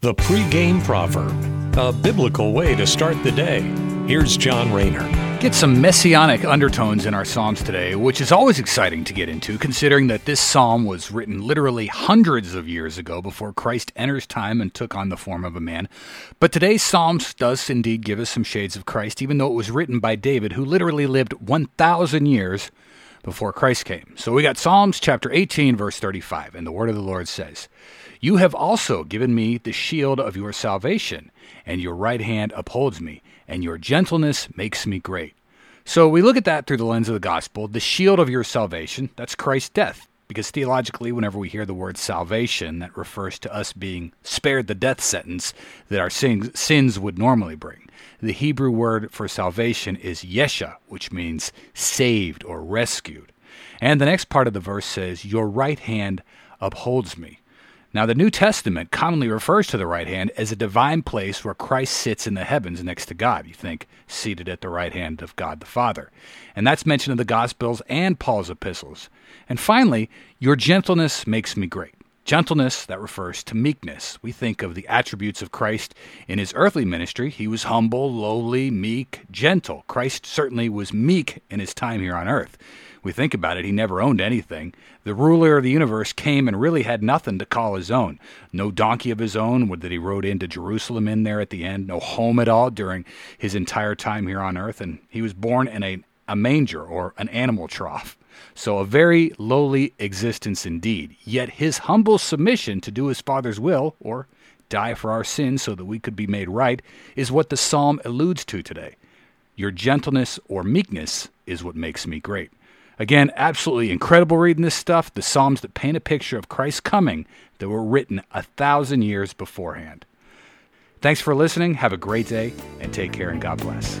The pregame proverb, a biblical way to start the day. Here's John Rayner. Get some messianic undertones in our Psalms today, which is always exciting to get into, considering that this psalm was written literally hundreds of years ago before Christ enters time and took on the form of a man. But today's Psalms does indeed give us some shades of Christ, even though it was written by David, who literally lived 1,000 years before Christ came. So we got Psalms chapter 18, verse 35, and the word of the Lord says, You have also given me the shield of your salvation, and your right hand upholds me, and your gentleness makes me great. So we look at that through the lens of the gospel, the shield of your salvation, that's Christ's death. Because theologically, whenever we hear the word salvation, that refers to us being spared the death sentence that our sins, sins would normally bring. The Hebrew word for salvation is yesha, which means saved or rescued. And the next part of the verse says, Your right hand upholds me. Now, the New Testament commonly refers to the right hand as a divine place where Christ sits in the heavens next to God. You think seated at the right hand of God the Father. And that's mentioned in the Gospels and Paul's epistles. And finally, your gentleness makes me great. Gentleness, that refers to meekness. We think of the attributes of Christ in his earthly ministry. He was humble, lowly, meek, gentle. Christ certainly was meek in his time here on earth. We think about it, he never owned anything. The ruler of the universe came and really had nothing to call his own. No donkey of his own that he rode into Jerusalem in there at the end, no home at all during his entire time here on earth, and he was born in a, a manger or an animal trough. So, a very lowly existence indeed. Yet, his humble submission to do his Father's will, or die for our sins so that we could be made right, is what the psalm alludes to today. Your gentleness or meekness is what makes me great. Again, absolutely incredible reading this stuff. The Psalms that paint a picture of Christ's coming that were written a thousand years beforehand. Thanks for listening. Have a great day and take care and God bless.